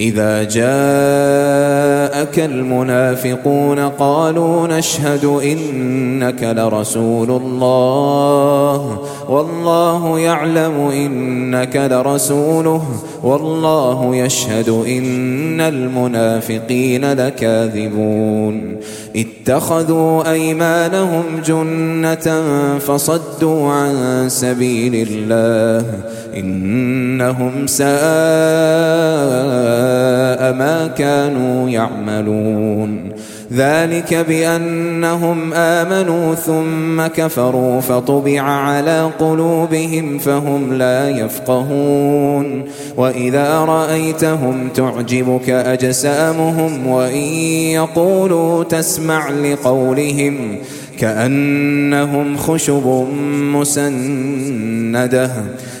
إذا جاءك المنافقون قالوا نشهد إنك لرسول الله والله يعلم إنك لرسوله والله يشهد إن المنافقين لكاذبون. اتخذوا أيمانهم جنة فصدوا عن سبيل الله إنهم ساء كانوا يعملون. ذلك بأنهم آمنوا ثم كفروا فطبع على قلوبهم فهم لا يفقهون. وإذا رأيتهم تعجبك أجسامهم وإن يقولوا تسمع لقولهم كأنهم خشب مسندة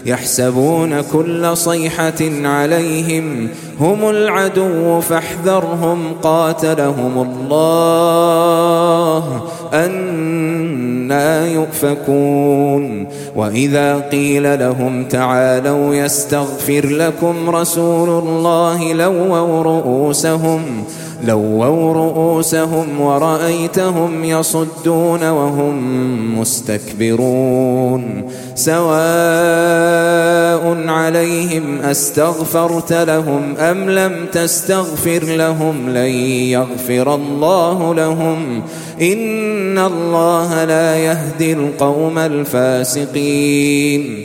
يحسبون كل صيحة عليهم هم العدو فاحذرهم قاتلهم الله أنا يؤفكون وإذا قيل لهم تعالوا يستغفر لكم رسول الله لووا رؤوسهم لووا رؤوسهم ورأيتهم يصدون وهم مستكبرون. سواء عليهم أستغفرت لهم أم لم تستغفر لهم لن يغفر الله لهم. إن الله لا يهدي القوم الفاسقين.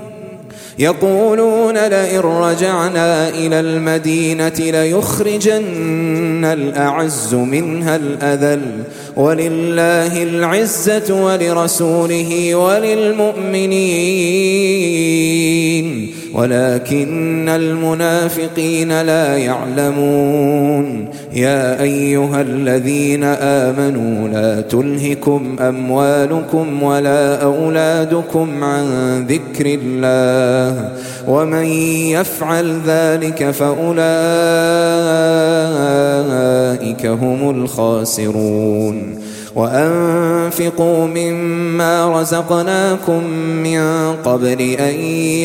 يقولون لئن رجعنا إلى المدينة ليخرجن الأعز منها الأذل ولله العزة ولرسوله وللمؤمنين. ولكن المنافقين لا يعلمون. يا أيها الذين آمنوا لا تلهكم أموالكم ولا أولادكم عن ذكر الله ومن يفعل ذلك فأولئك هم الخاسرون. وأنفقوا مما رزقناكم من قبل أن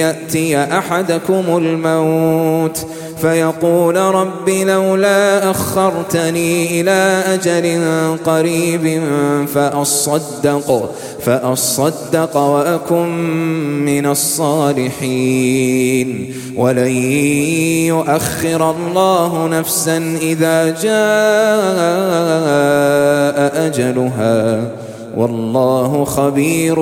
يأتي أحدكم الموت فيقول رب لولا أخرتني إلى أجل قريب فأصدق فأصدق وأكن من الصالحين. ولن يؤخر الله نفسا إذا جاء أجلها والله خبير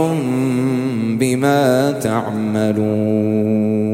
بما تعملون